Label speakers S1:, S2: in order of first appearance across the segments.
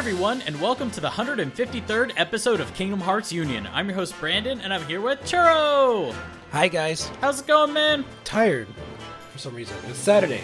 S1: Hi, everyone, and welcome to the 153rd episode of Kingdom Hearts Union. I'm your host, Brandon, and I'm here with Churro.
S2: Hi guys.
S1: How's it going, man?
S2: Tired for some reason. It's Saturday.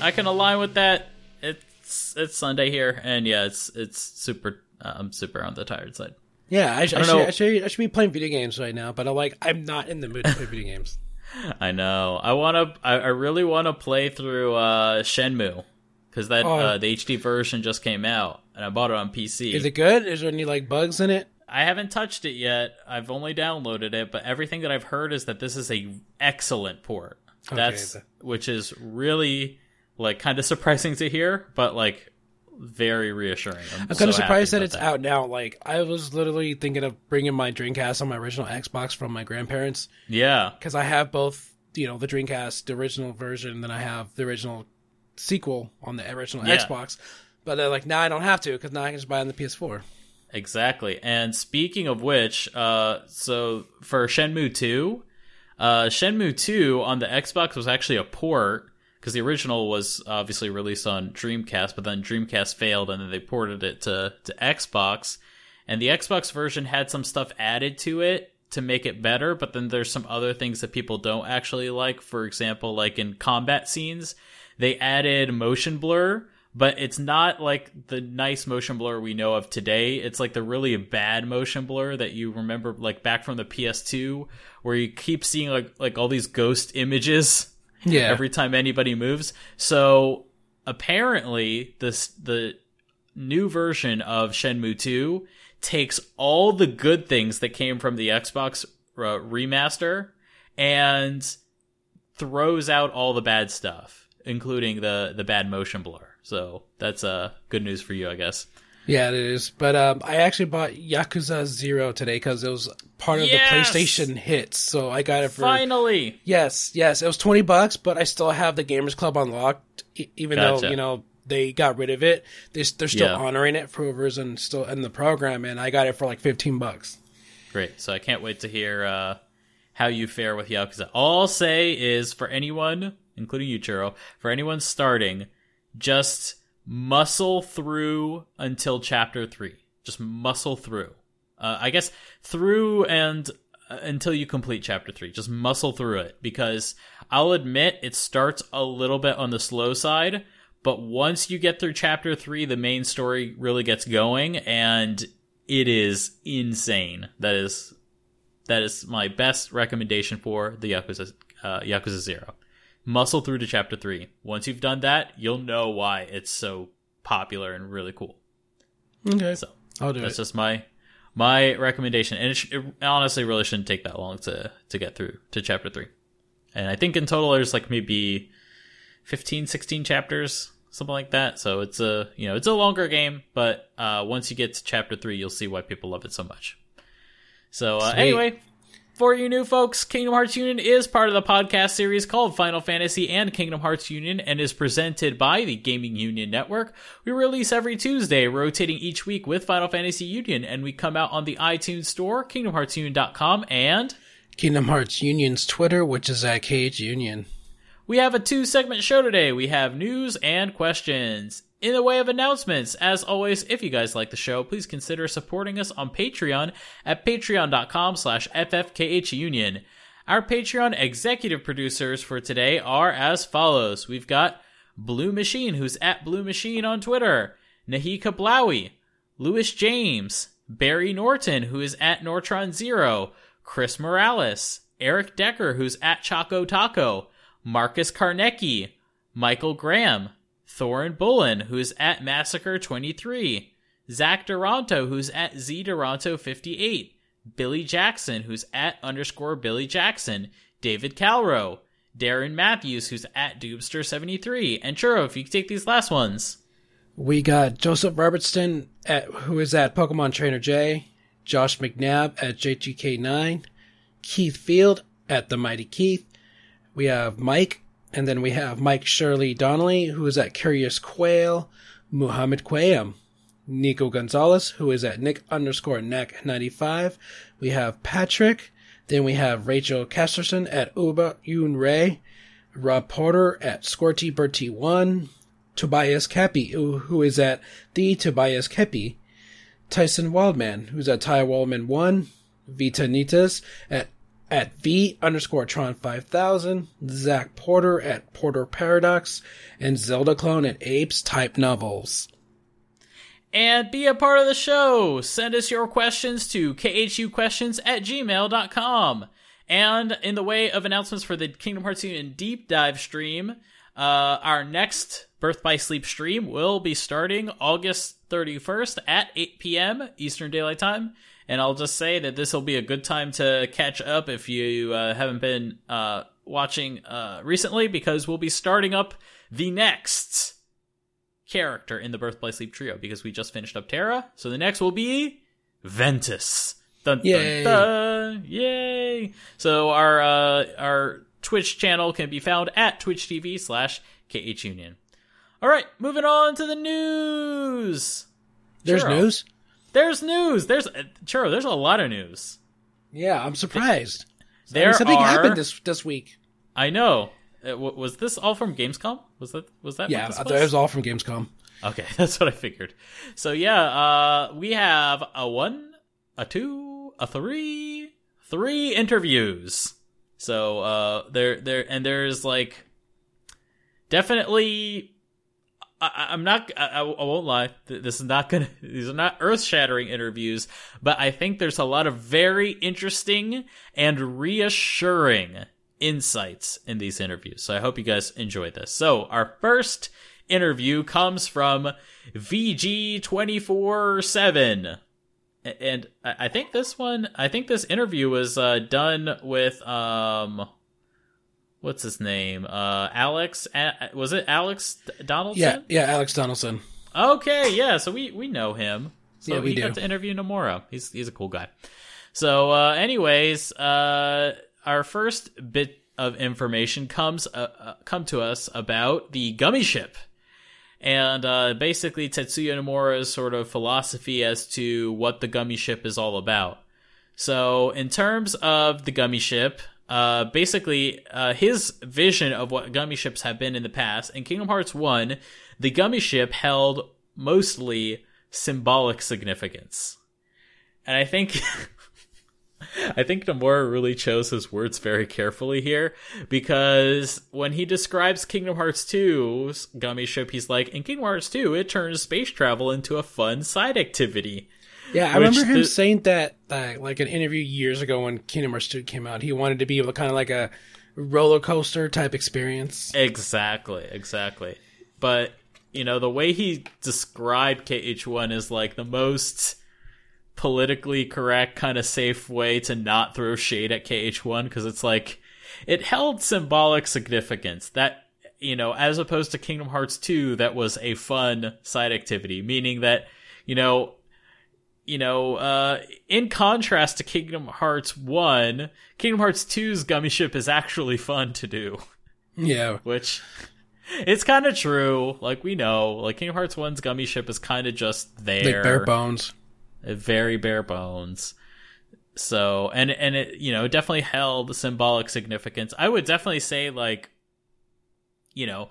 S1: I can align with that. It's it's Sunday here, and yeah, it's it's super. Uh, I'm super on the tired side.
S2: Yeah, I, sh- I,
S1: don't
S2: should. I, should, I should be playing video games right now, but I'm like I'm not in the mood to play video games.
S1: I know. I want to. I, I really want to play through uh, Shenmue because that
S2: Oh.
S1: uh, the HD version just came out, and I bought it on PC.
S2: Is it good? Is there any like bugs in it?
S1: I haven't touched it yet. I've only downloaded it, but everything that I've heard is that this is a excellent port. That's
S2: th-
S1: which is really like kind of surprising to hear, but like very reassuring. I'm,
S2: I'm kind of surprised that it's
S1: about
S2: out now. Like I was literally thinking of bringing my Dreamcast on my original Xbox from my grandparents
S1: Yeah,
S2: because I have both. You know, the Dreamcast, the original version, and then I have the original sequel on the original
S1: Yeah.
S2: Xbox. But they're like, now I don't have to because now I can just buy on the PS4.
S1: exactly. And speaking of which, uh, so for Shenmue Two, uh, Shenmue Two on the Xbox was actually a port because the original was obviously released on Dreamcast, but then Dreamcast failed, and then they ported it to to Xbox. And the Xbox version had some stuff added to it to make it better, but then there's some other things that people don't actually like. For example, like in combat scenes, they added motion blur, but it's not like the nice motion blur we know of today. It's like the really bad motion blur that you remember like back from the PS2 where you keep seeing like like all these ghost images
S2: Yeah.
S1: every time anybody moves. So apparently, this the new version of Shenmue 2 takes all the good things that came from the Xbox uh, remaster and throws out all the bad stuff, including the the bad motion blur. So that's uh good news for you, I guess.
S2: Yeah, it is. But um, I actually bought Yakuza Zero today because it was part of
S1: Yes!
S2: the PlayStation hits. So I got it for
S1: Finally,
S2: yes, yes. It was twenty bucks, but I still have the Gamers Club unlocked, e- even
S1: Gotcha.
S2: though you know they got rid of it. They they're still
S1: Yeah.
S2: honoring it for whoever's in still in the program, and I got it for like fifteen bucks.
S1: Great. So I can't wait to hear uh, how you fare with Yakuza. All I'll say is for anyone, including you, Churro, for anyone starting, just muscle through until chapter three. Just muscle through. Uh, I guess through and uh, until you complete chapter three. Just muscle through it because I'll admit it starts a little bit on the slow side. But once you get through chapter three, the main story really gets going, and it is insane. That is that is my best recommendation for the Yakuza uh, Yakuza Zero. Muscle through to chapter three. Once you've done that, you'll know why it's so popular and really cool.
S2: Okay,
S1: So
S2: I'll do
S1: that's
S2: it.
S1: just my my recommendation, and it, sh- it honestly really shouldn't take that long to to get through to chapter three. And I think in total there's like maybe 15, 16 chapters, something like that. So it's a you know it's a longer game, but uh, once you get to chapter three, you'll see why people love it so much. So uh, anyway, for you new folks, Kingdom Hearts Union is part of the podcast series called Final Fantasy and Kingdom Hearts Union and is presented by the Gaming Union Network. We release every Tuesday, rotating each week with Final Fantasy Union, and we come out on the iTunes Store, KingdomHeartsUnion.com, and
S2: Kingdom Hearts Union's Twitter, which is at KH Union.
S1: we have a two segment show today. We have news and questions. In the way of announcements, as always, if you guys like the show, please consider supporting us on Patreon at patreon.com slash ffkhunion. Our Patreon executive producers for today are as follows. We've got Blue Machine, who's at Blue Machine on Twitter, Nahika Blowy, Lewis James, Barry Norton, who is at Nortron Zero, Chris Morales, Eric Decker, who's at Choco Taco, Marcus Karnecki, Michael Graham, Thorin Bullen, who's at Massacre23, Zach Duranto, who's at Z Duranto58, Billy Jackson, who's at underscore Billy Jackson, David Calro, Darren Matthews, who's at Doobster73, and Churro, if you take these last ones.
S2: We got Joseph Robertson, at, who is at Pokemon Trainer J, Josh McNabb at JGK9, Keith Field at The Mighty Keith. We have Mike, and then we have Mike Shirley Donnelly, who is at Curious Quail, Muhammad Quayam, Nico Gonzalez, who is at Nick underscore Neck 95. We have Patrick. Then we have Rachel Casterson at Uba Yun Ray. Rob Porter at Squirty Bertie 1. Tobias Kepi, who, is at the Tobias Kepi, Tyson Wildman, who's at Ty Waldman one, Vita Nitas at at V underscore Tron 5000, Zach Porter at Porter Paradox, and Zelda Clone at Apes Type Novels.
S1: And be a part of the show. Send us your questions to khuquestions at gmail.com. And in the way of announcements for the Kingdom Hearts Union Deep Dive stream, uh, our next Birth by Sleep stream will be starting August 31st at 8 p.m. Eastern Daylight Time. And I'll just say that this will be a good time to catch up if you uh, haven't been uh, watching uh, recently, because we'll be starting up the next character in the Birth by Sleep trio, because we just finished up Terra. So the next will be Ventus. Dun,
S2: Yay.
S1: dun, dun. Yay! So our uh, our Twitch channel can be found at Twitch TV slash KH Union. All right, moving on to the news.
S2: There's
S1: Churro.
S2: news?
S1: There's news. There's uh, Churro. There's a lot of news.
S2: Yeah, I'm surprised. I mean,
S1: There
S2: something
S1: are.
S2: happened this this week.
S1: I know. Uh, w- was this all from Gamescom? Was that was that?
S2: Yeah,
S1: was?
S2: it was all from Gamescom.
S1: Okay, that's what I figured. So yeah, uh, we have a one, a two, a three, three interviews. So uh, there, there, and there's like definitely. I, I'm not. I, I won't lie. This is not gonna. These are not earth-shattering interviews, but I think there's a lot of very interesting and reassuring insights in these interviews. So I hope you guys enjoy this. So our first interview comes from VG247. A- And I I think this one, I think this interview was uh, done with, um, what's his name? Uh, Alex, A- was it Alex Donaldson?
S2: Yeah, yeah, Alex Donaldson.
S1: Okay, yeah, so we we know him. So
S2: Yeah, we
S1: got to interview Nomura. He's he's a cool guy. So, uh, anyways, uh, our first bit of information comes uh, uh, come to us about the gummy ship, and uh, basically Tetsuya Nomura's sort of philosophy as to what the gummy ship is all about. So, in terms of the gummy ship, uh, basically, uh, his vision of what gummy ships have been in the past in Kingdom Hearts 1, the gummy ship held mostly symbolic significance. And I think. I think Nomura really chose his words very carefully here because when he describes Kingdom Hearts 2's gummy ship, he's like, in Kingdom Hearts 2, it turns space travel into a fun side activity.
S2: Yeah, I remember him
S1: the-
S2: saying that, uh, like an interview years ago when Kingdom Hearts 2 came out. He wanted to be kind of like a roller coaster type experience.
S1: Exactly, exactly. But you know, the way he described KH1 is like the most politically correct kind of safe way to not throw shade at KH1 because it's like it held symbolic significance that you know, as opposed to Kingdom Hearts 2 that was a fun side activity, meaning that you know, you know, uh, in contrast to Kingdom Hearts 1, Kingdom Hearts 2's gummy ship is actually fun to do
S2: Yeah.
S1: which it's kind of true. Like we know, like Kingdom Hearts One's gummy ship is kind of just there,
S2: Like bare bones.
S1: Uh, very bare bones. So and and it you know definitely held symbolic significance. I would definitely say like, you know,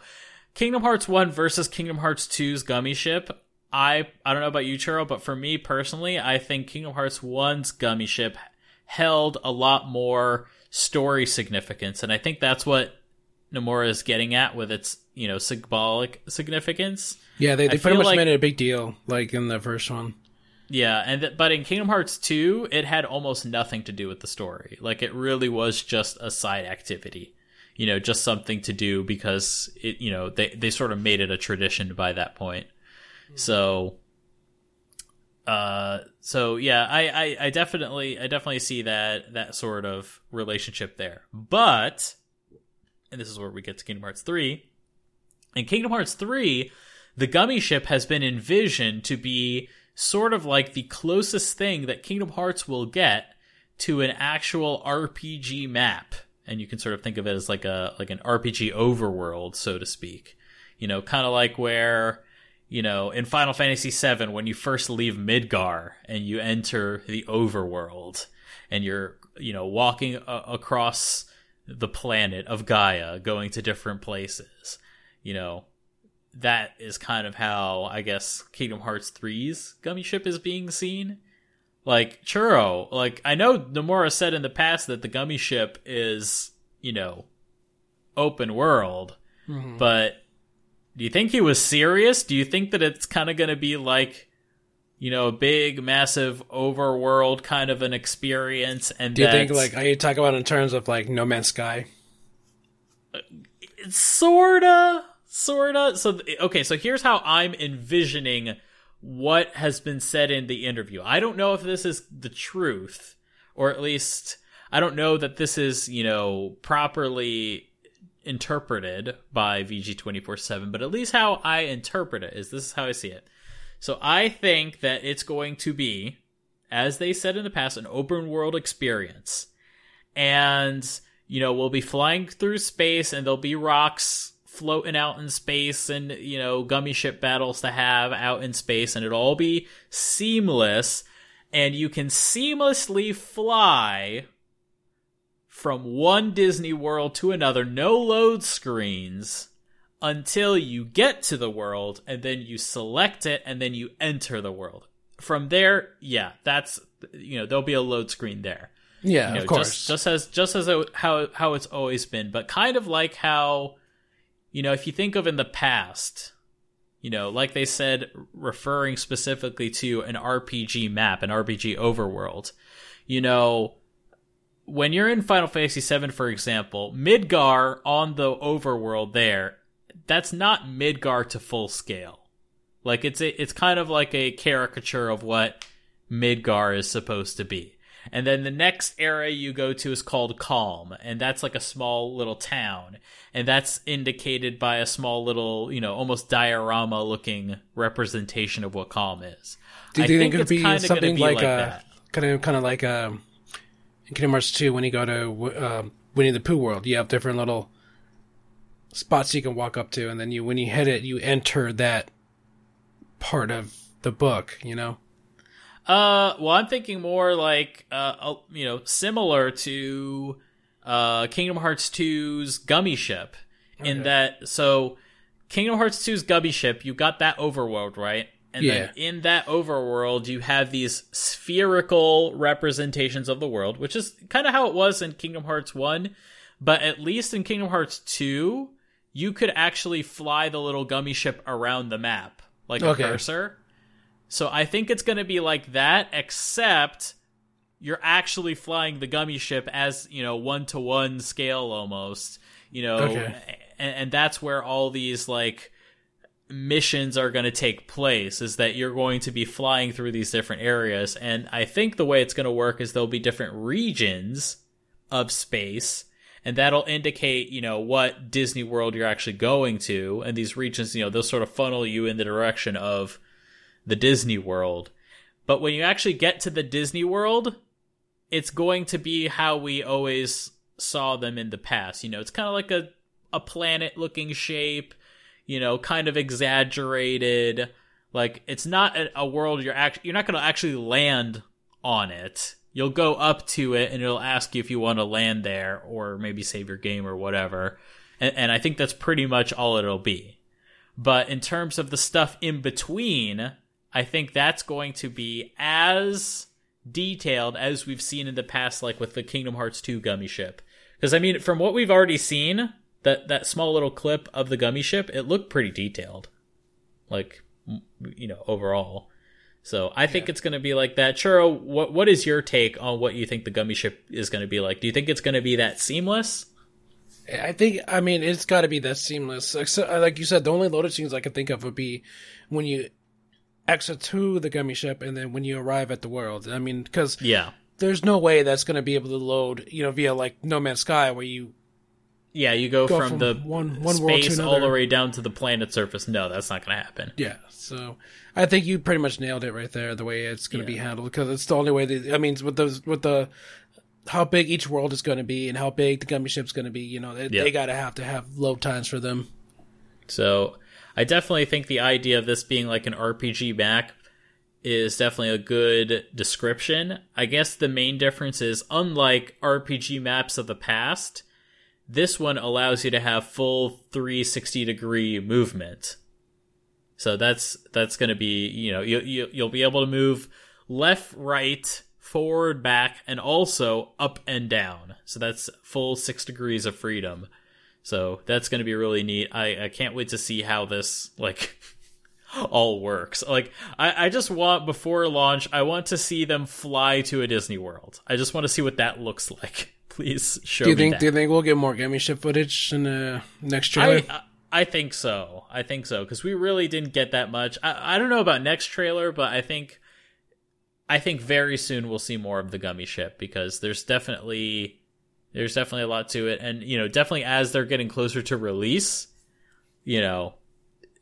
S1: Kingdom Hearts One versus Kingdom Hearts 2's gummy ship. I I don't know about you, Churro, but for me personally, I think Kingdom Hearts One's gummy ship held a lot more story significance, and I think that's what Nomura is getting at with its you know symbolic significance.
S2: Yeah, they, they pretty much
S1: like-
S2: made it a big deal, like in the first one.
S1: Yeah, and th- but in Kingdom Hearts 2, it had almost nothing to do with the story. Like it really was just a side activity. You know, just something to do because it you know, they they sort of made it a tradition by that point. So uh so yeah, I, I I definitely I definitely see that that sort of relationship there. But and this is where we get to Kingdom Hearts 3. In Kingdom Hearts 3, the gummy ship has been envisioned to be sort of like the closest thing that Kingdom Hearts will get to an actual RPG map. And you can sort of think of it as like a like an RPG overworld, so to speak. You know, kind of like where you know, in Final Fantasy VII, when you first leave Midgar and you enter the overworld, and you're, you know, walking a- across the planet of Gaia, going to different places, you know, that is kind of how I guess Kingdom Hearts 3's gummy ship is being seen. Like Churro, like I know Nomura said in the past that the gummy ship is, you know, open world,
S2: Mhm.
S1: but do you think he was serious? Do you think that it's kind of going to be like, you know, a big, massive overworld kind of an experience? And
S2: Do you think like are you talking about in terms of like No Man's Sky?
S1: Uh, sorta sorta so okay so here's how i'm envisioning what has been said in the interview i don't know if this is the truth or at least i don't know that this is you know properly interpreted by vg247 but at least how i interpret it is this is how i see it. So i think that it's going to be as they said in the past an open world experience. And you know we'll be flying through space and there'll be rocks floating out in space and you know gummy ship battles to have out in space and it'll all be seamless. And you can seamlessly fly from one Disney World to another no load screens until you get to the world and then you select it and then you enter the world from there yeah that's you know there'll be a load screen there
S2: Yeah,
S1: you know,
S2: of course.
S1: Just, just as just as it, how how it's always been, but kind of like how, you know, if you think of in the past, you know, like they said, referring specifically to an RPG map, an RPG overworld, you know, when you're in Final Fantasy VII, for example, Midgar on the overworld there, that's not Midgar to full scale. Like it's a, it's kind of like a caricature of what Midgar is supposed to be. And then the next area you go to is called Kalm, and that's like a small little town, and that's indicated by a small little, you know, almost diorama looking representation of what Kalm is.
S2: Do you
S1: I
S2: think,
S1: think it's gonna
S2: something
S1: be
S2: like,
S1: like
S2: uh,
S1: that.
S2: kind of kind of like um, in Kingdom Hearts two when you go to um, Winnie the Pooh world, you have different little spots you can walk up to, and then you when you hit it, you enter that part of the book. You know,
S1: Uh, well, I'm thinking more like, uh, uh, you know, similar to uh, Kingdom Hearts 2's Gummy Ship, in
S2: Okay.
S1: that so Kingdom Hearts 2's Gummy Ship, you got that overworld right, and then in that overworld you have these spherical representations of the world, which is kind of how it was in Kingdom Hearts 1, but at least in Kingdom Hearts 2, you could actually fly the little gummy ship around the map like a
S2: Okay.
S1: cursor. So I think it's going to be like that, except you're actually flying the gummy ship as you know one to one scale almost. You know,
S2: Okay.
S1: and, and that's where all these like missions are going to take place. Is that you're going to be flying through these different areas, and I think the way it's going to work is there'll be different regions of space. And that'll indicate, you know, what Disney World you're actually going to. And these regions, you know, they'll sort of funnel you in the direction of the Disney World. But when you actually get to the Disney World, it's going to be how we always saw them in the past. You know, it's kind of like a a planet looking shape, you know, kind of exaggerated. Like it's not a, a world you're act- you're not going to actually land on it. You'll go up to it and it'll ask you if you want to land there or maybe save your game or whatever. And, and I think that's pretty much all it'll be. But in terms of the stuff in between, I think that's going to be as detailed as we've seen in the past, like with the Kingdom Hearts 2 gummy ship. Because, I mean, from what we've already seen, that, that small little clip of the gummy ship, it looked pretty detailed. Like, you know, overall. So I think it's going to be like that. Churro, what what is your take on what you think the gummy ship is going to be like? Do you think it's going to be that seamless?
S2: I think I mean it's got to be that seamless. Except, uh, like you said, the only loaded scenes I can think of would be when you exit to the gummy ship and then when you arrive at the world. I mean, because
S1: Yeah.
S2: there's no way that's going to be able to load, you know, via like No Man's Sky where you
S1: Yeah, you go,
S2: Go
S1: from,
S2: from
S1: the
S2: one- one world to
S1: space all the way down to the planet surface. No, that's not going to happen.
S2: Yeah, so I think you pretty much nailed it right there. The way it's going to be handled because it's the only way. That, I mean, with those with the how big each world is going to be and how big the gummy ship's going to be, you know, they,
S1: Yeah.
S2: they got to have to have load times for them.
S1: So I definitely think the idea of this being like an RPG map is definitely a good description. I guess the main difference is unlike RPG maps of the past, this one allows you to have full 360 degree movement. So that's that's going to be you know you, you you'll be able to move left, right, forward, back, and also up and down. So that's full six degrees of freedom. So that's going to be really neat. I, I can't wait to see how this like all works. Like I, I just want before launch, I want to see them fly to a Disney World. I just want to see what that looks like. Please show
S2: Do you think? Do you think we'll get more gummy ship footage in the next trailer?
S1: I, I think so. I think so because we really didn't get that much. I, I don't know about next trailer, but I think I think very soon we'll see more of the gummy ship because there's definitely there's definitely a lot to it, and you know definitely as they're getting closer to release, you know,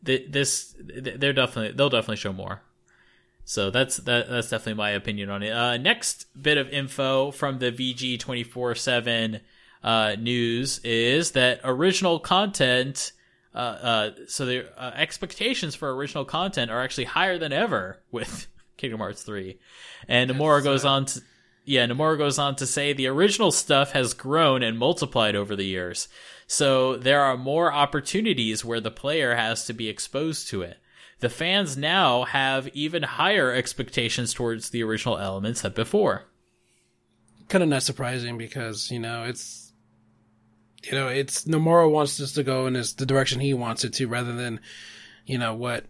S1: th- this th- they're definitely they'll definitely show more. So that's that, that's definitely my opinion on it. Uh, next bit of info from the VG twenty four seven uh, news is that original content. Uh, uh, so the uh, expectations for original content are actually higher than ever with Kingdom Hearts three, and Nomura goes on to yeah, Nomura goes on to say the original stuff has grown and multiplied over the years. So there are more opportunities where the player has to be exposed to it. The fans now have even higher expectations towards the original elements than before.
S2: kind of not surprising because you know it's you know it's Nomura wants this to go in this, the direction he wants it to rather than you know what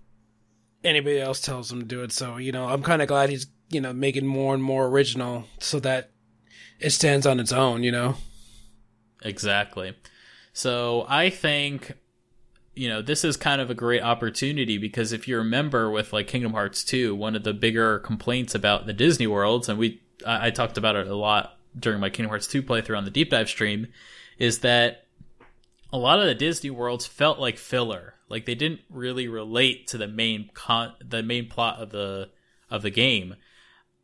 S2: anybody else tells him to do it. So you know I'm kind of glad he's you know making more and more original so that it stands on its own. You know.
S1: Exactly. So I think you know this is kind of a great opportunity because if you remember with like Kingdom Hearts 2, one of the bigger complaints about the Disney worlds, and we I, I talked about it a lot during my Kingdom Hearts 2 playthrough on the deep dive stream, is that a lot of the Disney worlds felt like filler. Like they didn't really relate to the main con the main plot of the of the game.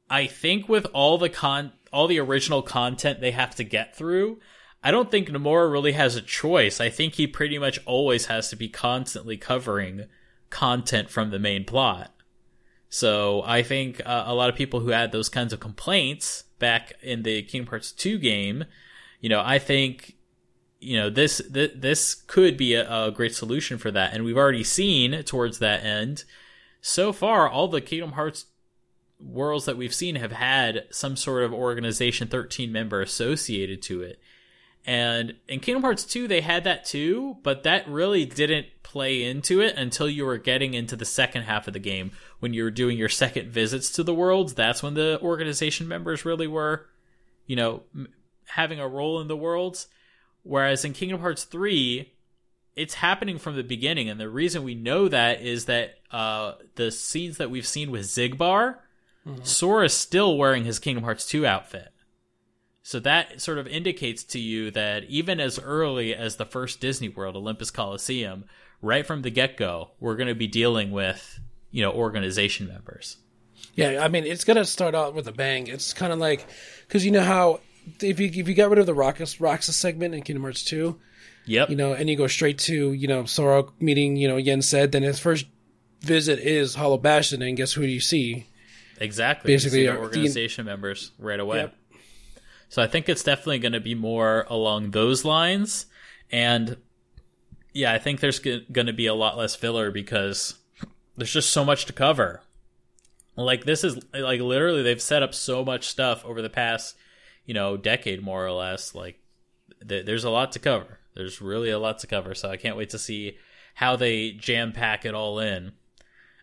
S1: I think with all the con all the original content they have to get through, I don't think Nomura really has a choice. I think he pretty much always has to be constantly covering content from the main plot. So I think uh, a lot of people who had those kinds of complaints back in the Kingdom Hearts 2 game, you know, I think you know this th- this could be a, a great solution for that, and we've already seen towards that end. So far, all the Kingdom Hearts worlds that we've seen have had some sort of organization 13 member associated to it. And in Kingdom Hearts 2, they had that too, but that really didn't play into it until you were getting into the second half of the game. When you were doing your second visits to the worlds, that's when the organization members really were, you know, having a role in the worlds. Whereas in Kingdom Hearts 3, it's happening from the beginning. And the reason we know that is that uh, the scenes that we've seen with Xigbar, Sora's still wearing his Kingdom Hearts 2 outfit. So that sort of indicates to you that even as early as the first Disney World, Olympus Coliseum, right from the get go, we're going to be dealing with, you know, organization members.
S2: Yeah, I mean it's gonna start out with a bang. It's kind of like because you know how if you if you got rid of the Roxas Roxas segment in Kingdom Hearts two,
S1: Yep.
S2: you know, and you go straight to you know Sora meeting you know Yen Sid, then his first visit is Hollow Bastion, and guess who do you see?
S1: Exactly.
S2: Basically,
S1: You see the
S2: uh, the-
S1: organization members right away.
S2: Yep.
S1: So I think it's definitely going to be more along those lines. And yeah, I think there's going to be a lot less filler because there's just so much to cover. Like this is like literally they've set up so much stuff over the past, you know, decade more or less. Like th- there's a lot to cover. There's really a lot to cover. So I can't wait to see how they jam pack it all in.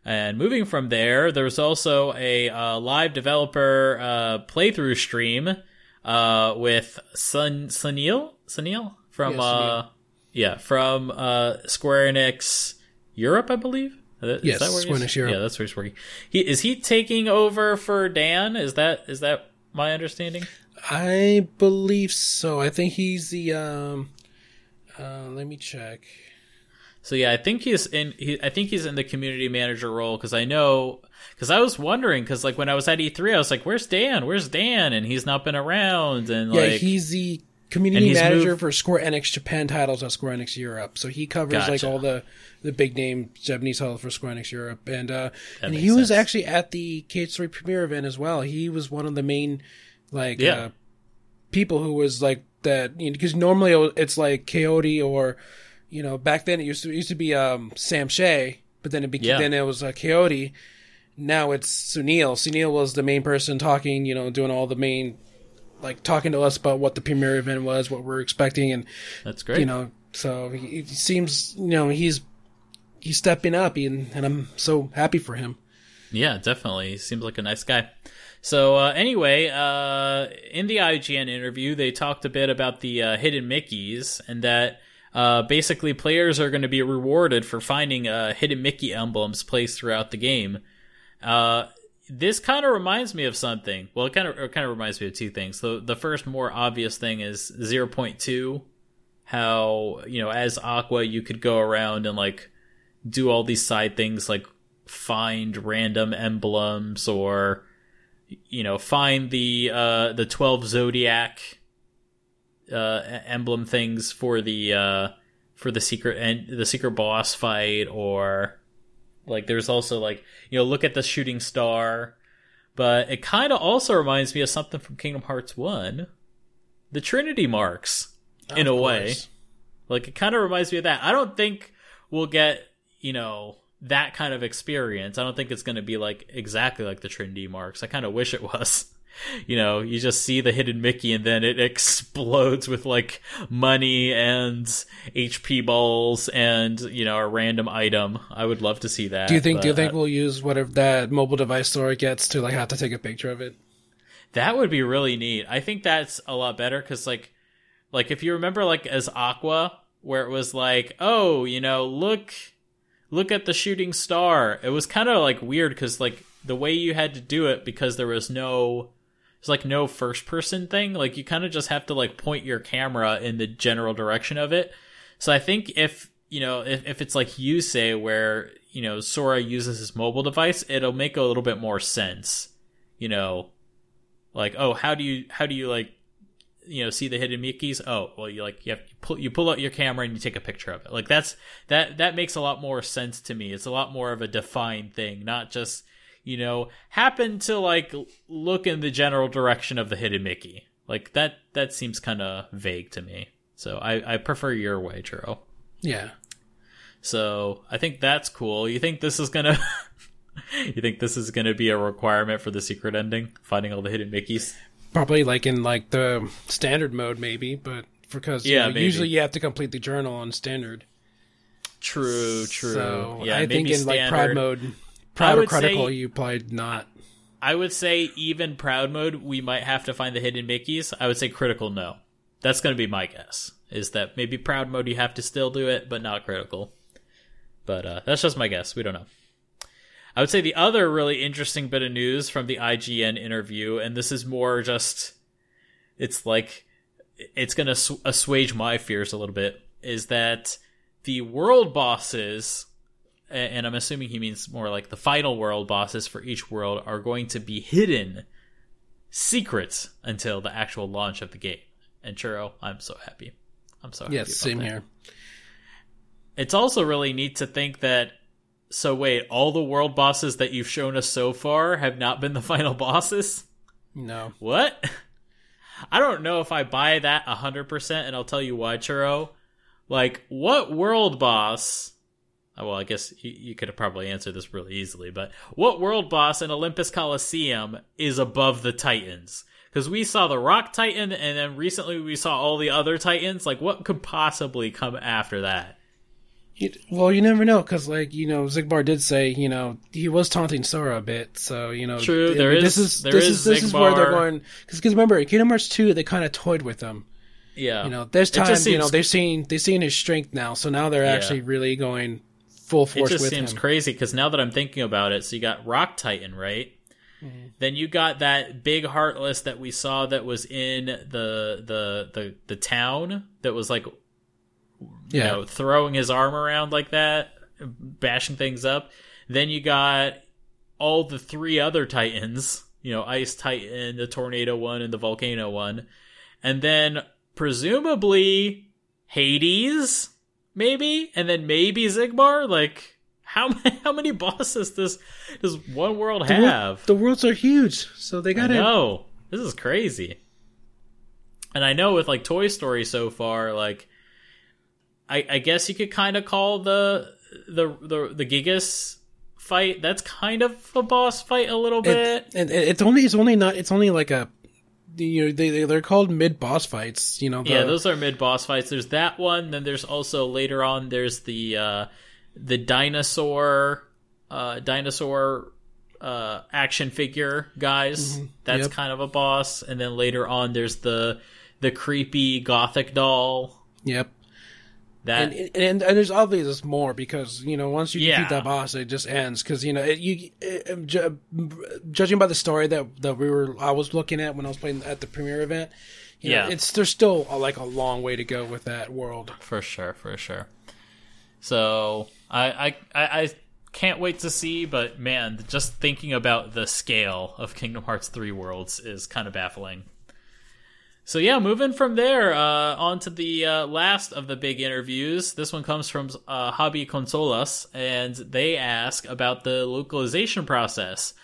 S1: And moving from there, there's also a uh, live developer uh, playthrough stream uh, with Sun Sunil Sunil from
S2: Yeah,
S1: uh, yeah from uh, Square Enix Europe, I believe. Is
S2: Yes,
S1: that where
S2: Square Enix Europe.
S1: Yeah, that's where he's working. He is he taking over for Dan? Is that is that my understanding?
S2: I believe so. I think he's the um. Uh, let me check.
S1: So yeah, I think he's in. He, I think he's in the community manager role because I know because I was wondering because like when I was at E3, I was like, "Where's Dan? Where's Dan?" And he's not been around. And
S2: Yeah,
S1: like,
S2: he's the community
S1: he's
S2: manager
S1: moved-
S2: for Square Enix Japan titles at Square Enix Europe. So he covers like all the the big name Japanese titles for Square Enix Europe, and uh, and he was
S1: sense.
S2: actually at the KH3 premiere event as well. He was one of the main like
S1: Yeah.
S2: uh, people who was like that because normally it's like Coyote or you know back then it used to it used to be um, Sam Shea. but then it became
S1: Yeah.
S2: then it was uh, Coyote. Now it's Sunil. Sunil was the main person talking, you know, doing all the main, like talking to us about what the premiere event was, what we're expecting, and
S1: That's great.
S2: you know, so he seems, you know, he's he's stepping up, and, and I'm so happy for him.
S1: Yeah, definitely. He seems like a nice guy. So uh, anyway, uh, in the IGN interview, they talked a bit about the uh, hidden Mickeys and that uh, basically players are going to be rewarded for finding uh, hidden Mickey emblems placed throughout the game. Uh, this kind of reminds me of something. Well, it kind of kind of reminds me of two things. The the first more obvious thing is 0.2 how, you know, as Aqua you could go around and like do all these side things like find random emblems or you know find the uh the 12 zodiac uh emblem things for the uh for the secret and the secret boss fight or like there's also like you know look at the shooting star but it kind of also reminds me of something from Kingdom Hearts 1 the trinity marks in
S2: Of
S1: a way like it kind of reminds me of that. I don't think we'll get, you know, that kind of experience. I don't think it's going to be like exactly like the Trinity marks. I kind of wish it was. You know, you just see the hidden Mickey and then it explodes with like money and HP balls and, you know, a random item. I would love to see that.
S2: Do you think? Do you think we'll use whatever that mobile device store gets to like have to take a picture of it?
S1: That would be really neat. I think that's a lot better because, like, like if you remember, like as Aqua, where it was like, oh, you know, look, look at the shooting star. It was kind of like weird because like the way you had to do it because there was no, there's like no first person thing. Like you kind of just have to like point your camera in the general direction of it. So I think if you know if if it's like you say where you know Sora uses his mobile device, it'll make a little bit more sense. You know, like oh how do you how do you like you know see the hidden Mickeys? Oh well you like you have you pull you pull out your camera and you take a picture of it. Like that's that that makes a lot more sense to me. It's a lot more of a defined thing, not just you know happen to like look in the general direction of the hidden Mickey. Like that that seems kind of vague to me. So I I prefer your way, Churro.
S2: Yeah.
S1: So I think that's cool. You think this is gonna you think this is gonna be a requirement for the secret ending? Finding all the hidden Mickeys?
S2: Probably like in like the standard mode, maybe, but because you
S1: Yeah,
S2: know, usually you have to complete the journal on standard.
S1: True, true.
S2: So
S1: yeah,
S2: I think in like. Pride mode, Proud or
S1: would say-
S2: Critical, you probably not.
S1: I would say even proud mode, we might have to find the hidden Mickeys. I would say critical, no. That's going to be my guess. Is that maybe proud mode you have to still do it, but not critical. But uh, that's just my guess. We don't know. I would say the other really interesting bit of news from the IGN interview, and this is more just, it's like, it's going to assuage my fears a little bit, is that the world bosses and I'm assuming he means more like the final world bosses for each world are going to be hidden secrets until the actual launch of the game. And Churro, I'm so happy. I'm so happy.
S2: Yes, same
S1: that.
S2: here.
S1: It's also really neat to think that. So wait, all the world bosses that you've shown us so far have not been the final bosses.
S2: No.
S1: What? I don't know if I buy that 100%, and I'll tell you why, Churro. Like, what world boss. Well, I guess you, you could have probably answered this really easily, but what world boss in Olympus Coliseum is above the Titans? Because we saw the Rock Titan, and then recently we saw all the other Titans. Like, what could possibly come after that?
S2: You, well, you never know because, like you know, Xigbar did say you know he was taunting Sora a bit, so you know.
S1: True, there
S2: mean,
S1: is-
S2: this is
S1: there
S2: this
S1: is
S2: is this is where they're going because remember in Kingdom Hearts two they kind of toyed with him.
S1: Yeah.
S2: You know, there's
S1: It just
S2: times you know they've seen they've seen his strength now, so now they're
S1: Yeah.
S2: actually really going full
S1: it just seems
S2: him.
S1: crazy because now that I'm thinking about it, so you got Rock Titan, right?
S2: Mm-hmm.
S1: Then you got that big heartless that we saw that was in the the the the town that was like you
S2: yeah,
S1: know throwing his arm around like that, bashing things up. Then you got all the three other Titans, you know, Ice Titan, the Tornado one, and the Volcano one, and then presumably Hades, maybe, and then maybe Xigbar. Like, how many, how many bosses does does one world
S2: The wor-
S1: have?
S2: the worlds are huge, so they gotta.
S1: know this is crazy. And I know with like Toy Story so far, like I, I guess you could kind of call the the the the Gigas fight. That's kind of a boss fight a little bit.
S2: It, and it's only it's only not it's only like a you know they they're called mid boss fights. You know. The,
S1: yeah, those are mid boss fights. There's that one. Then there's also later on. There's the uh, the dinosaur uh, dinosaur uh, action figure guys.
S2: Mm-hmm.
S1: That's
S2: Yep.
S1: kind of a boss. And then later on, there's the the creepy gothic doll.
S2: Yep.
S1: That
S2: and, and and there's obviously more because you know once you
S1: Yeah.
S2: defeat that boss it just ends because you know it, you it, ju- judging by the story that that we were I was looking at when I was playing at the premiere event you know,
S1: Yeah.
S2: it's there's still uh like a long way to go with that world
S1: for sure, for sure. So I, I I I can't wait to see, but man, just thinking about the scale of Kingdom Hearts three worlds is kind of baffling. So yeah, moving from there uh, on to the uh, last of the big interviews. This one comes from uh, Hobby Consolas, and they ask about the localization process.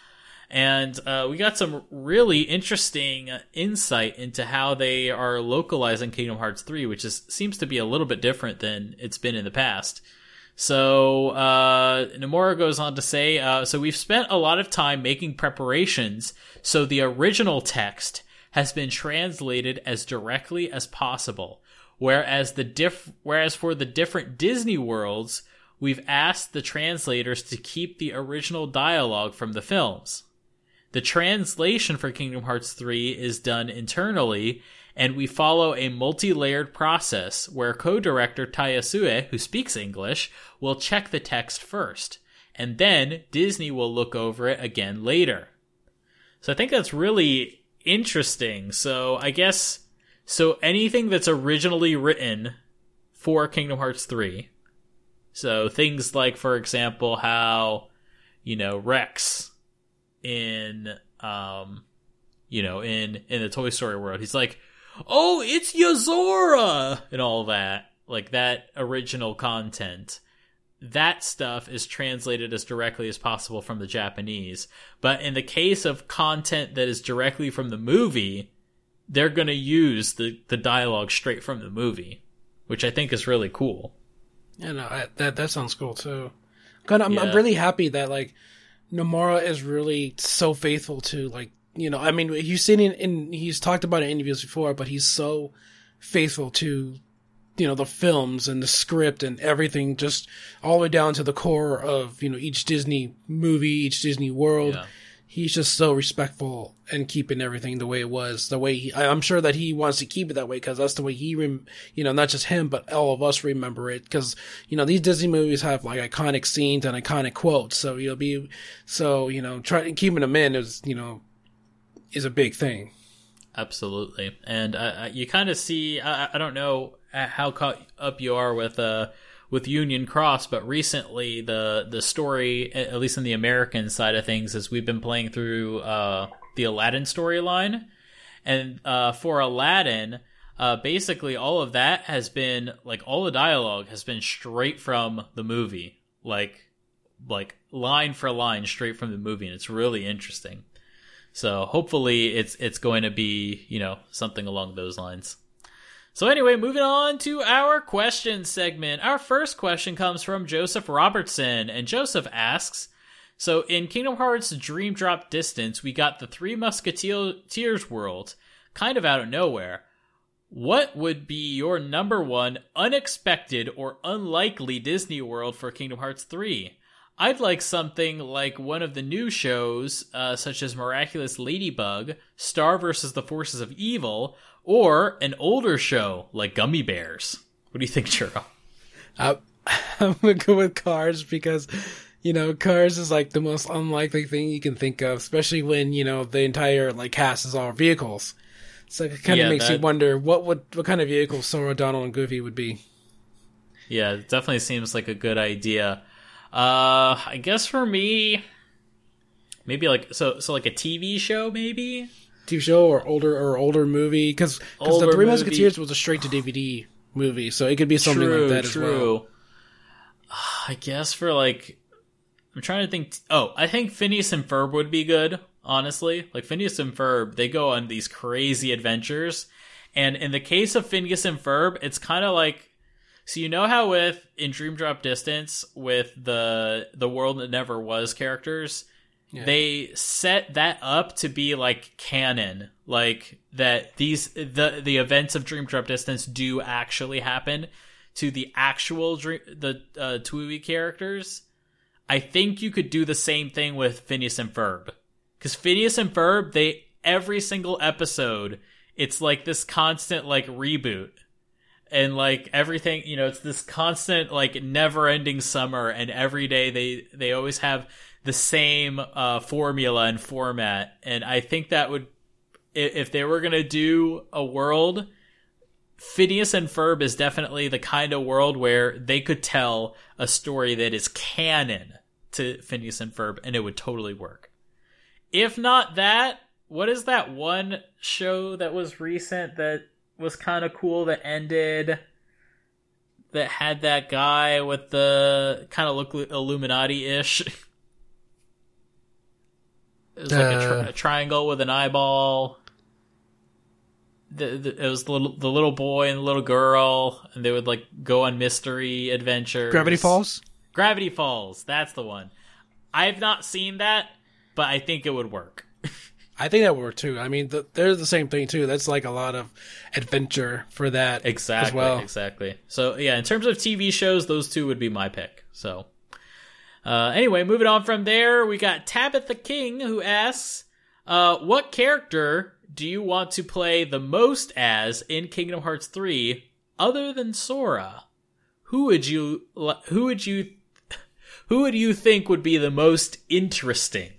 S1: And uh, we got some really interesting insight into how they are localizing Kingdom Hearts 3, which is seems to be a little bit different than it's been in the past. So uh, Nomura goes on to say, uh, so we've spent a lot of time making preparations so the original text has been translated as directly as possible, whereas the diff- whereas for the different Disney worlds, we've asked the translators to keep the original dialogue from the films. The translation for Kingdom Hearts 3 is done internally, and we follow a multi layered process where co director Tai Yasue, who speaks English, will check the text first, and then Disney will look over it again later. So I think that's really interesting. So I guess so anything that's originally written for Kingdom Hearts 3. So things like for example how you know Rex in um you know in in the Toy Story world he's like oh it's Yazora and all that like that original content that stuff is translated as directly as possible from the Japanese. But in the case of content that is directly from the movie they're going to use the the dialogue straight from the movie which I think is really cool.
S2: Yeah, know I, that that sounds cool too. Of I'm, I'm really happy that like Nomura is really so faithful to like you know I mean he's seen in, in he's talked about it in interviews before but he's so faithful to you know the films and the script and everything just all the way down to the core of you know each Disney movie each Disney world
S1: Yeah.
S2: he's just so respectful and keeping everything the way it was the way he, I- I'm sure that he wants to keep it that way because that's the way he rem, you know not just him but all of us remember it because you know these Disney movies have like iconic scenes and iconic quotes so you'll be so you know trying keeping them in is you know is a big thing
S1: Absolutely, and uh, uh, you kind of see. I, I don't know uh, how caught up you are with uh with Union Cross, but recently the the story, at least in the American side of things, is we've been playing through uh the Aladdin storyline, and uh for Aladdin. Uh, basically, all of that has been like all the dialogue has been straight from the movie, like like line for line, straight from the movie, and it's really interesting. So hopefully it's it's going to be, you know, something along those lines. So anyway, moving on to our question segment. Our first question comes from Joseph Robertson, and Joseph asks, so in Kingdom Hearts Dream Drop Distance, we got the Three Musketeers world, kind of out of nowhere. What would be your number one unexpected or unlikely Disney world for Kingdom Hearts 3? I'd like something like one of the new shows, uh, such as Miraculous Ladybug, Star versus the Forces of Evil, or an older show like Gummy Bears. What do you think, Churro?
S2: I, I'm gonna go with Cars because, you know, Cars is like the most unlikely thing you can think of, especially when you know the entire like cast is all vehicles. So it kind of
S1: Yeah,
S2: makes you wonder what would what kind of vehicle Sora, Donald, and Goofy would be.
S1: Yeah, it definitely seems like a good idea. Uh, I guess for me, maybe like so so like a TV show, maybe.
S2: TV show or older or older movie because because
S1: the
S2: Three
S1: movie.
S2: Musketeers was a straight to DVD movie, so it could be something
S1: true,
S2: like that as well.
S1: I guess for like, I'm trying to think. Oh, I think Phineas and Ferb would be good. Honestly, like Phineas and Ferb, they go on these crazy adventures, and in the case of Phineas and Ferb, it's kind of like So you know how with in Dream Drop Distance with the the world that never was characters,
S2: Yeah.
S1: they set that up to be like canon, like that these the the events of Dream Drop Distance do actually happen to the actual dream the uh, TWEWY characters. I think you could do the same thing with Phineas and Ferb, because Phineas and Ferb they every single episode it's like this constant like reboot and like everything you know it's this constant like never ending summer and every day they they always have the same uh formula and format and i think that would if they were gonna do a world phineas and ferb is definitely the kind of world where they could tell a story that is canon to phineas and ferb and it would totally work if not that what is that one show that was recent that was kind of cool that ended that had that guy with the kind of look Illuminati ish. It was like a, tri-
S2: Uh.
S1: a triangle with an eyeball. The, the, it was the little, the little boy and the little girl, and they would like go on mystery adventures.
S2: Gravity Falls.
S1: Gravity Falls. That's the one. I've not seen that, but I think it would work.
S2: I think that would work too. I mean, the, they're the same thing too. That's like a lot of adventure for that
S1: Exactly.
S2: as well.
S1: Exactly. So yeah, in terms of TV shows, those two would be my pick. So uh, anyway, moving on from there, we got Tabitha King who asks, uh, "What character do you want to play the most as in Kingdom Hearts 3 other than Sora? Who would you who would you who would you think would be the most interesting?"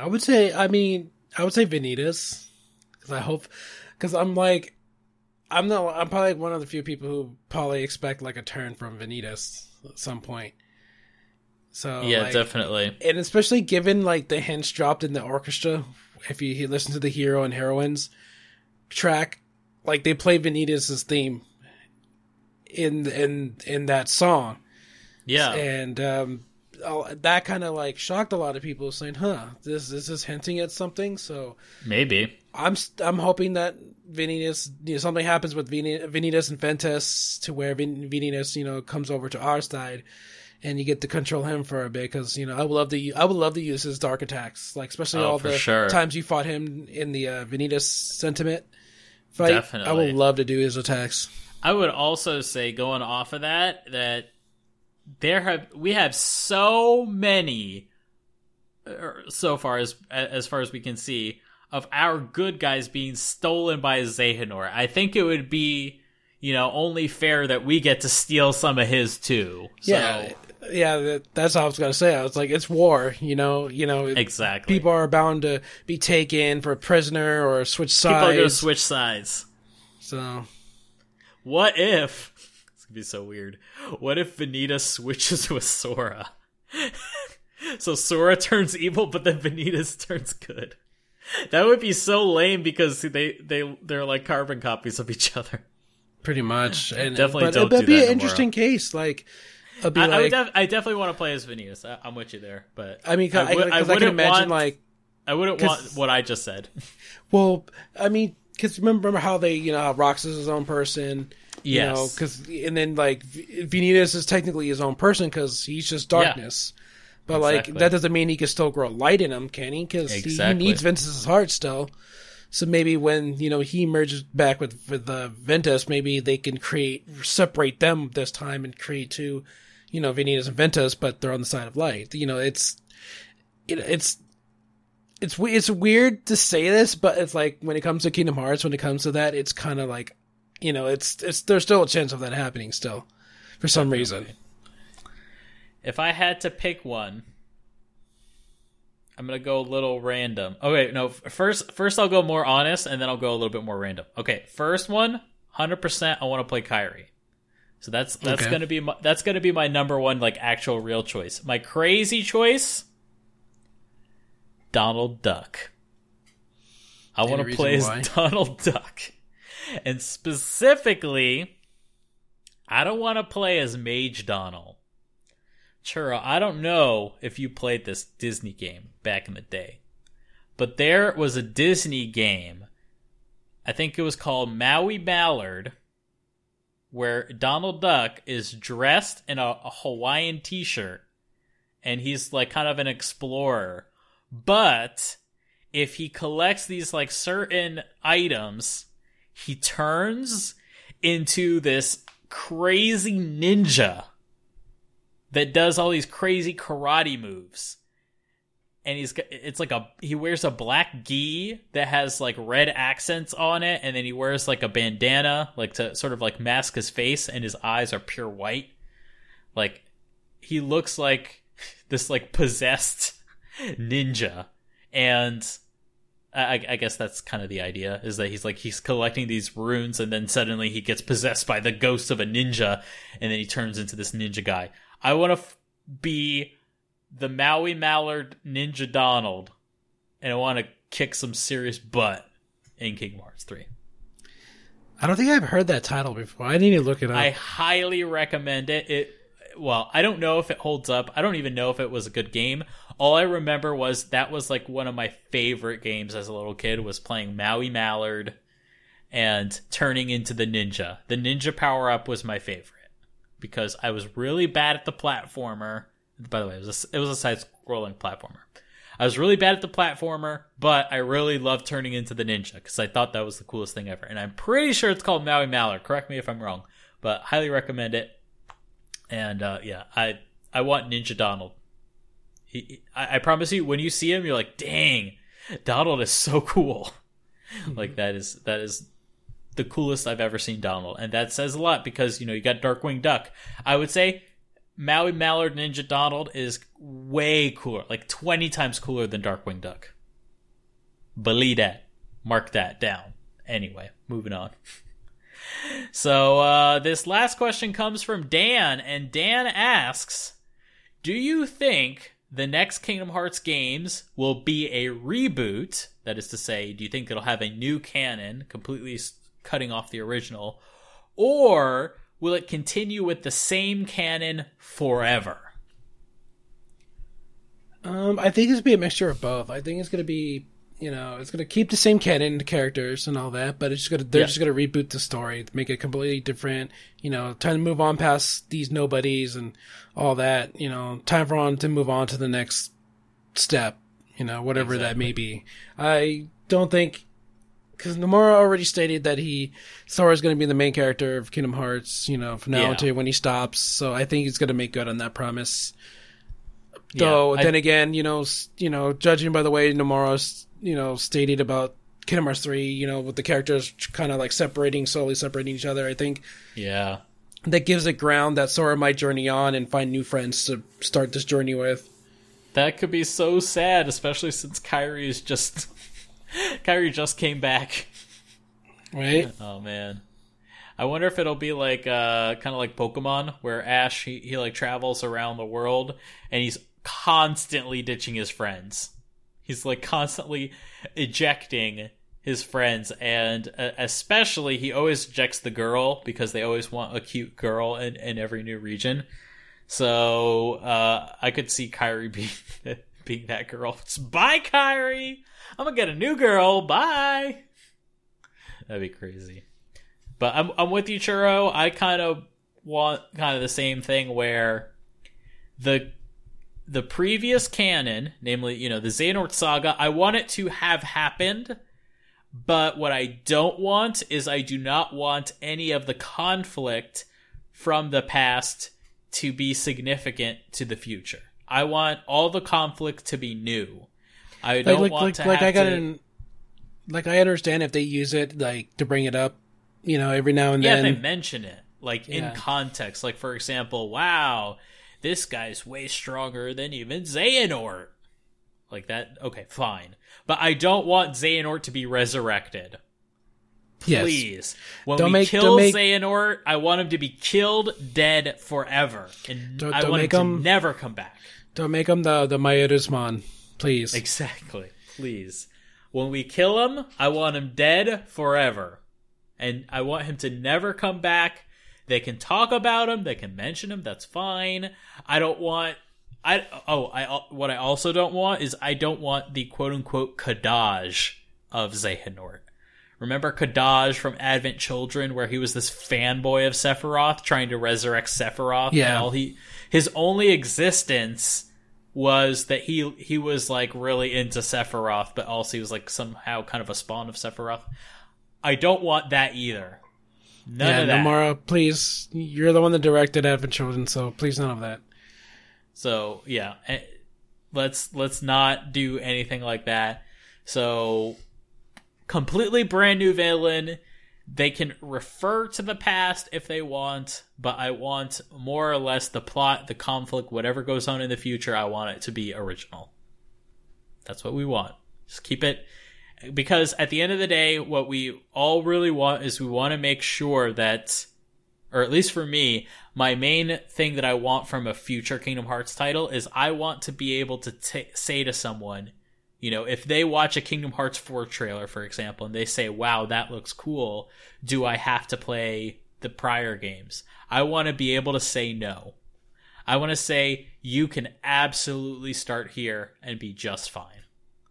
S2: I would say, I mean, I would say Vanitas. Because I hope, because I'm like, I'm not, I'm probably one of the few people who probably expect like a turn from Vanitas at some point. So
S1: yeah,
S2: like,
S1: definitely.
S2: and especially given like the hints dropped in the orchestra, if you, you listen to the hero and heroines track, like they play Vanitas' theme in in in that song
S1: Yeah.
S2: and um, that kind of like shocked a lot of people, saying, "Huh, this this is hinting at something." So
S1: Maybe.
S2: I'm I'm hoping that Vanitas, you know, something happens with Vini- Vanitas and Ventus to where Vin- Vanitas, you know, comes over to our side, and you get to control him for a bit. Because you know, I would love to I would love to use his dark attacks, like especially
S1: Oh,
S2: all the
S1: sure.
S2: times you fought him in the uh, Vanitas sentiment fight. I
S1: Definitely.
S2: would love to do his attacks.
S1: I would also say, going off of that, that there have we have so many, er, so far as as far as we can see, of our good guys being stolen by Xehanort. I think it would be, you know, only fair that we get to steal some of his too. So,
S2: Yeah, yeah, that, that's how I was gonna say. I was like, it's war, you know, you know,
S1: exactly.
S2: people are bound to be taken for a prisoner or switch sides.
S1: People are to switch sides.
S2: so
S1: What if? It's gonna be so weird. What if Vanita switches with Sora? so Sora turns evil, but then Vanitas turns good. That would be so lame because they they they're like carbon copies of each other.
S2: pretty much, and
S1: Definitely
S2: but
S1: don't
S2: it'd
S1: do
S2: be
S1: that
S2: an
S1: tomorrow.
S2: interesting case. Like, it'd be
S1: I, I, would def- I definitely want to play as Vanitas. I, I'm with you there, but
S2: I mean, I,
S1: would-
S2: I, 'cause I can
S1: wouldn't
S2: imagine
S1: want-
S2: like,
S1: I wouldn't want what I just said.
S2: well, I mean, because remember, remember how they, you know, how Rox is his own person. You
S1: Yes.
S2: know, because and then like V- Vanitas is technically his own person because he's just
S1: Yeah.
S2: darkness. But like that doesn't mean he can still grow light in him, can he? Because he,
S1: Exactly.
S2: needs Ventus's heart still. So maybe when you know he merges back with with uh, Ventus, maybe they can create separate them this time and create two, you know, Vanitas and Ventus, but they're on the side of light. You know, it's it, it's it's it's weird to say this, but it's like when it comes to Kingdom Hearts, when it comes to that, it's kind of like, you know, it's it's there's still a chance of that happening still, for some reason.
S1: If I had to pick one, I'm gonna go a little random. Okay, no. First, first I'll go more honest, and then I'll go a little bit more random. Okay, first one, hundred percent. I want to play Kairi. So that's that's
S2: Okay.
S1: gonna be my, that's gonna be my number one like actual real choice. My crazy choice, Donald Duck. I want to play as? Donald Duck, and specifically, I don't want to play as Mage Donald. Churro, I don't know if you played this Disney game back in the day, but there was a Disney game. I think it was called Maui Mallard, where Donald Duck is dressed in a, a Hawaiian t-shirt and he's like kind of an explorer. But if he collects these like certain items, he turns into this crazy ninja that does all these crazy karate moves. And he's it's like a he wears a black gi that has like red accents on it and then he wears like a bandana like to sort of like mask his face and his eyes are pure white. Like he looks like this like possessed ninja and I, I, guess that's kind of the idea is that he's like he's collecting these runes and then suddenly he gets possessed by the ghost of a ninja and then he turns into this ninja guy i want to f- be the maui mallard ninja donald and i want to kick some serious butt in kingdom hearts 3
S2: i don't think i've heard that title before. I need to look it up.
S1: I highly recommend it. It well i don't know if it holds up. I don't even know if it was a good game. All I remember was that was like one of my favorite games as a little kid was playing Maui Mallard and turning into the ninja. The ninja power up was my favorite because I was really bad at the platformer. By the way, it was a, it was a side scrolling platformer. I was really bad at the platformer, but I really loved turning into the ninja because I thought that was the coolest thing ever. And I'm pretty sure it's called Maui Mallard. Correct me if I'm wrong, but highly recommend it. And uh, yeah, I I want Ninja Donald he, I, I, promise you, when you see him, you're like, "Dang, Donald is so cool." like that is that is the coolest I've ever seen Donald, and that says a lot because you know you got Darkwing Duck. I would say Maui Mallard Ninja Donald is way cooler, like twenty times cooler than Darkwing Duck. Believe that. Mark that down. Anyway, moving on. so uh, this last question comes from Dan, and Dan asks, "Do you think the next Kingdom Hearts games will be a reboot. That is to say, do you think it'll have a new canon, completely cutting off the original? Or will it continue with the same canon forever?
S2: Um, I think it's gonna be a mixture of both. I think it's gonna be you know, it's gonna keep the same canon and characters and all that, but it's just gonna they're yeah. just gonna reboot the story, make it completely different. You know, time to move on past these nobodies and all that. You know, time for on to move on to the next step. You know, whatever exactly. that may be. I don't think because Nomura already stated that he Sora is going to be the main character of Kingdom Hearts. You know, from now yeah. until when he stops. So I think he's going to make good on that promise. Though yeah, I, then again, you know, you know, judging by the way Nomura's you know, stated about Kingdom Hearts 3, you know, with the characters kind of like separating, slowly separating each other, I think.
S1: Yeah.
S2: That gives it ground that Sora might journey on and find new friends to start this journey with.
S1: That could be so sad, especially since Kairi is just. Kairi just came back.
S2: Right?
S1: Oh, man. I wonder if it'll be like, uh, kind of like Pokemon, where Ash, he, he like travels around the world and he's constantly ditching his friends he's like constantly ejecting his friends and uh, especially he always ejects the girl because they always want a cute girl in, in every new region so uh, i could see Kairi being being that girl. It's, bye Kairi. i'm gonna get a new girl. Bye. That'd be crazy. But i'm, I'm with you churro. I kind of want kind of the same thing where the the previous canon, namely, you know, the Xehanort saga, I want it to have happened, but what I don't want is I do not want any of the conflict from the past to be significant to the future. I want all the conflict to be new. I don't like, want
S2: like,
S1: to
S2: like I got
S1: to...
S2: like I understand if they use it like to bring it up, you know, every now and
S1: yeah,
S2: then.
S1: Yeah, they mention it like yeah. in context. Like for example, wow, this guy's way stronger than even Xehanort. Like that, okay, fine. But I don't want Xehanort to be resurrected. Please. Yes. When don't we make, kill make, Xehanort, I want him to be killed dead forever. And don't, I don't want him to him, never come back.
S2: Don't make him the, the Mayurusman, please.
S1: Exactly. Please. When we kill him, I want him dead forever. And I want him to never come back they can talk about him. They can mention him. That's fine. I don't want. I oh I uh, what I also don't want is I don't want the quote unquote Kadaj of Xehanort, Remember Kadaj from Advent Children, where he was this fanboy of Sephiroth, trying to resurrect Sephiroth.
S2: Yeah.
S1: And all he his only existence was that he he was like really into Sephiroth, but also he was like somehow kind of a spawn of Sephiroth. I don't want that either. None
S2: yeah,
S1: of that.
S2: Nomura, please. You're the one that directed Advent Children, so please none of that.
S1: So yeah, eh, let's let's not do anything like that. So completely brand new villain. They can refer to the past if they want, but I want more or less the plot, the conflict, whatever goes on in the future. I want it to be original. That's what we want. Just keep it because at the end of the day, what we all really want is we want to make sure that, or at least for me, my main thing that I want from a future Kingdom Hearts title is I want to be able to t- say to someone, you know, if they watch a Kingdom Hearts 4 trailer, for example, and they say, wow, that looks cool, do I have to play the prior games? I want to be able to say no. I want to say, you can absolutely start here and be just fine.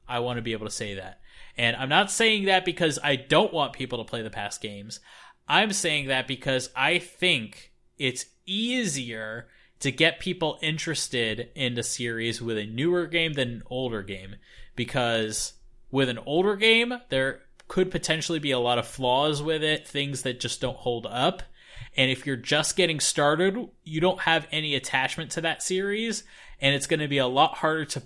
S1: I want to be able to say that. And I'm not saying that because I don't want people to play the past games. I'm saying that because I think it's easier to get people interested in the series with a newer game than an older game because with an older game there could potentially be a lot of flaws with it, things that just don't hold up. And if you're just getting started, you don't have any attachment to that series, and it's going to be a lot harder to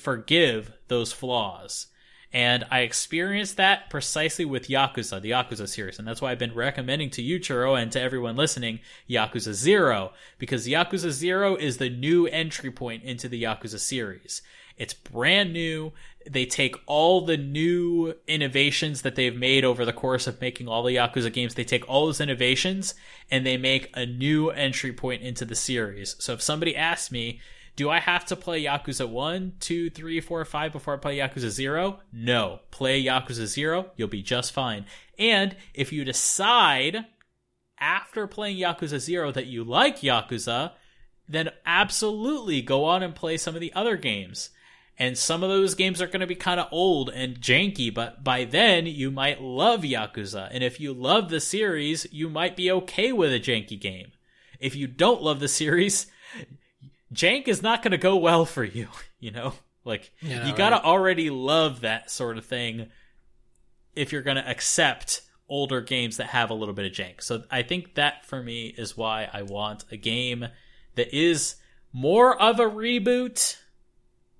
S1: forgive, those flaws. And I experienced that precisely with Yakuza, the Yakuza series. And that's why I've been recommending to you, Churro, and to everyone listening, Yakuza Zero. Because Yakuza Zero is the new entry point into the Yakuza series. It's brand new. They take all the new innovations that they've made over the course of making all the Yakuza games. They take all those innovations and they make a new entry point into the series. So if somebody asks me, do I have to play Yakuza 1, 2, 3, 4, 5 before I play Yakuza 0? No. Play Yakuza 0, you'll be just fine. And if you decide after playing Yakuza 0 that you like Yakuza, then absolutely go on and play some of the other games. And some of those games are going to be kind of old and janky, but by then you might love Yakuza. And if you love the series, you might be okay with a janky game. If you don't love the series, jank is not going to go well for you, you know? Like,
S2: Yeah,
S1: you got to
S2: right.
S1: already love that sort of thing if you're going to accept older games that have a little bit of jank. So I think that for me is why I want a game that is more of a reboot.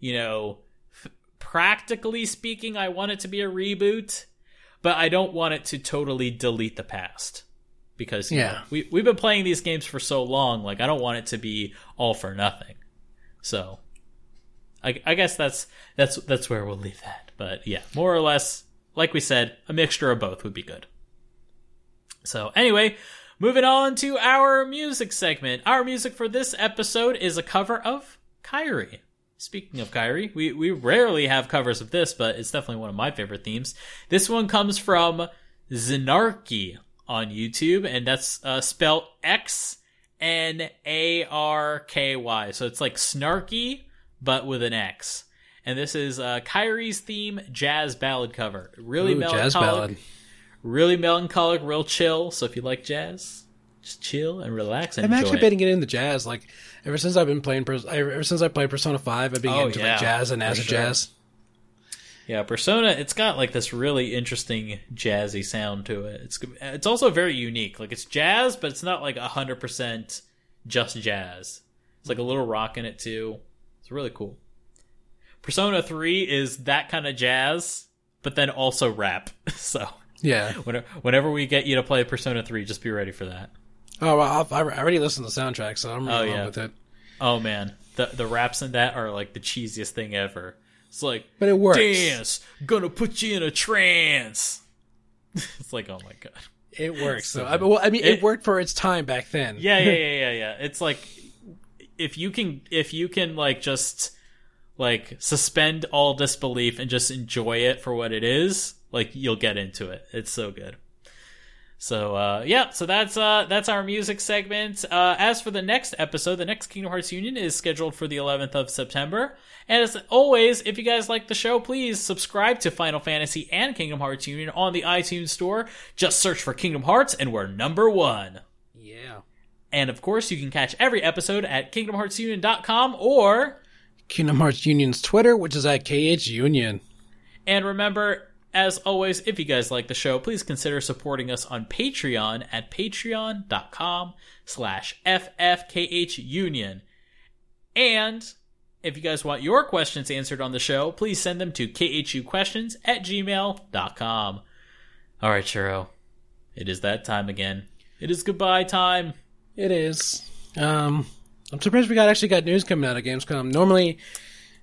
S1: You know, f- practically speaking, I want it to be a reboot, but I don't want it to totally delete the past. Because
S2: Yeah.
S1: know, we we've been playing these games for so long, like I don't want it to be all for nothing. So I, I guess that's that's that's where we'll leave that. But yeah, more or less, like we said, a mixture of both would be good. So anyway, moving on to our music segment. Our music for this episode is a cover of Kairi. Speaking of Kairi, we, we rarely have covers of this, but it's definitely one of my favorite themes. This one comes from Xnarky on YouTube, and that's uh, spelled X N A R K Y. So it's like snarky, but with an X. And this is uh, Kairi's theme jazz ballad cover. Really
S2: Ooh,
S1: melancholic
S2: jazz ballad.
S1: really melancholic, real chill. So if you like jazz, just chill and relax and I'm
S2: actually
S1: it.
S2: been getting into jazz. Like ever since I've been playing, ever since I played Persona Five, I've been
S1: Oh,
S2: into
S1: yeah,
S2: like jazz and acid
S1: sure.
S2: jazz.
S1: yeah, Persona. It's got like this really interesting jazzy sound to it. It's it's also very unique. Like it's jazz, but it's not like hundred percent just jazz. It's like a little rock in it too. It's really cool. Persona Three is that kind of jazz, but then also rap. So
S2: Yeah.
S1: whenever, whenever we get you to play Persona Three, just be ready for that.
S2: Oh, well, I've, already listened to the soundtrack, so I'm
S1: Oh,
S2: really
S1: yeah.
S2: with it.
S1: Oh man, the the raps in that are like the cheesiest thing ever. It's like,
S2: But it works.
S1: dance, gonna put you in a trance. it's like, oh my god.
S2: It works.
S1: so
S2: I, mean, well, I mean, it,
S1: It-
S2: worked for its time back then.
S1: Yeah, yeah, yeah, yeah, yeah. It's like if you can, if you can, like just like suspend all disbelief and just enjoy it for what it is, like you'll get into it. It's so good. So uh, yeah, so that's uh, that's our music segment. Uh, as for the next episode, the next Kingdom Hearts Union is scheduled for the 11th of September. And as always, if you guys like the show, please subscribe to Final Fantasy and Kingdom Hearts Union on the iTunes Store. Just search for Kingdom Hearts, and we're number one.
S2: Yeah.
S1: And of course, you can catch every episode at KingdomHeartsUnion.com or
S2: Kingdom Hearts Union's Twitter, which is at KH Union.
S1: And remember, as always, if you guys like the show, please consider supporting us on Patreon at patreon.com slash ffkhunion. And if you guys want your questions answered on the show, please send them to khuquestions at gmail.com. All right, Churro. It is that time again. It is goodbye time.
S2: It is. Um, I'm surprised we got actually got news coming out of Gamescom. Normally,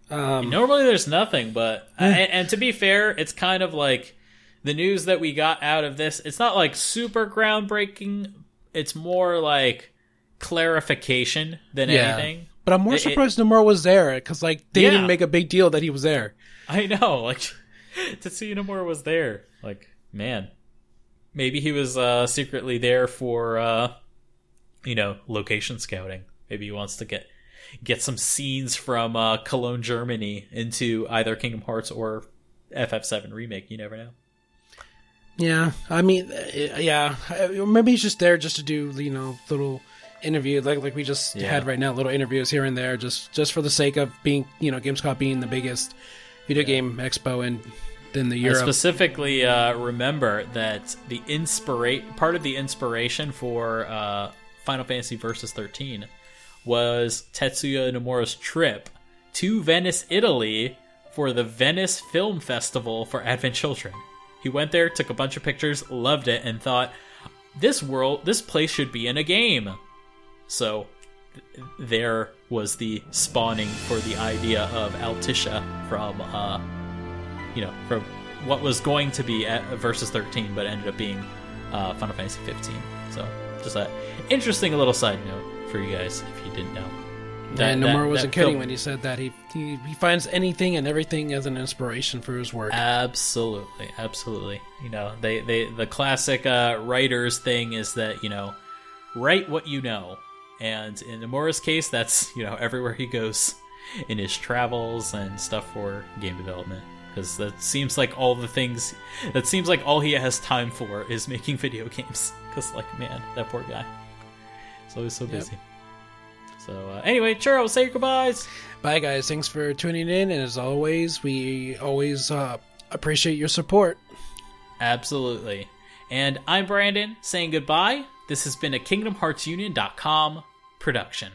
S2: um,
S1: Normally there's nothing, but and, and to be fair, it's kind of like the news that we got out of this. It's not like super groundbreaking. It's more like clarification than
S2: Yeah.
S1: anything.
S2: but I'm more
S1: It- it-
S2: surprised Nomura was there because like they
S1: Yeah.
S2: didn't make a big deal that he was there.
S1: I know, like to see Nomura was there. Like, man, maybe he was uh, secretly there for uh, you know location scouting. Maybe he wants to get get some scenes from uh, Cologne, Germany, into either Kingdom Hearts or FF7 remake. You never know.
S2: Yeah, I mean, uh, yeah, uh, maybe he's just there just to do you know little interview like like we just
S1: Yeah.
S2: had right now, little interviews here and there, just just for the sake of being you know Gamescom being the biggest video game expo and in the
S1: I
S2: Europe.
S1: specifically uh, remember that the inspira- part of the inspiration for uh, Final Fantasy Versus 13 was Tetsuya Nomura's trip to Venice, Italy for the Venice Film Festival for Advent Children. He went there, took a bunch of pictures, loved it, and thought, "This world, this place should be in a game." So th- there was the spawning for the idea of Altissia from uh, you know, from what was going to be at versus 13, but ended up being uh, Final Fantasy 15. So, just a interesting little side note for you guys if you didn't know.
S2: and Nomura wasn't
S1: film-
S2: kidding when he said that he, he he finds anything and everything as an inspiration for his work.
S1: Absolutely, absolutely. You know, they they the classic uh, writers thing is that you know, write what you know, and in Nomura's case, that's you know everywhere he goes in his travels and stuff for game development. Because that seems like all the things. That seems like all he has time for is making video games. Because like, man, that poor guy. He's always so busy. So uh, anyway, Churro, say your goodbyes.
S2: Bye guys, thanks for tuning in, and as always, we always uh, appreciate your support.
S1: Absolutely. And I'm Brandon saying goodbye. This has been a KingdomHeartsUnion.com production.